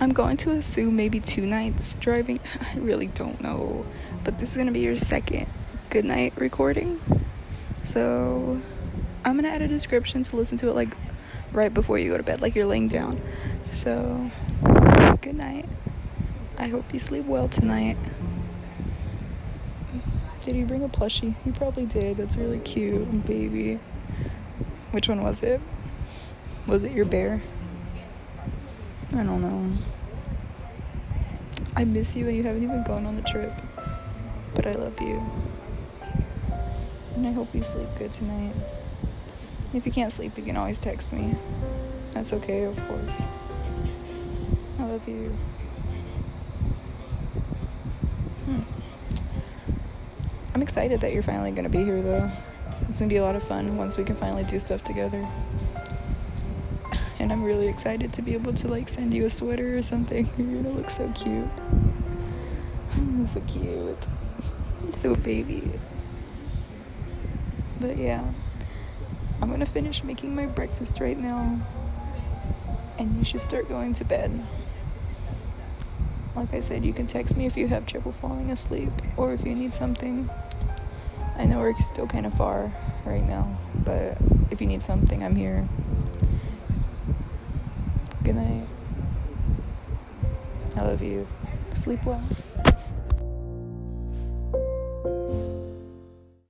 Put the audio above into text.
I'm going to assume maybe two nights driving. I really don't know. But this is going to be your second good night recording. So I'm going to add a description to listen to it like right before you go to bed, like you're laying down. So good night. I hope you sleep well tonight. Did you bring a plushie? You probably did. That's really cute, baby. Which one was it? Was it your bear? I don't know. I miss you and you haven't even gone on the trip. But I love you. And I hope you sleep good tonight. If you can't sleep, you can always text me. That's okay, of course. I love you. Hmm. I'm excited that you're finally to be here, though. It's to be a lot of fun once we can finally do stuff together and I'm really excited to be able to like send you a sweater or something. You're gonna look so cute. so cute. so baby. But yeah, I'm gonna finish making my breakfast right now, and you should start going to bed. Like I said, you can text me if you have trouble falling asleep or if you need something. I know we're still kind of far right now, but if you need something, I'm here. Good night. I love you. Sleep well.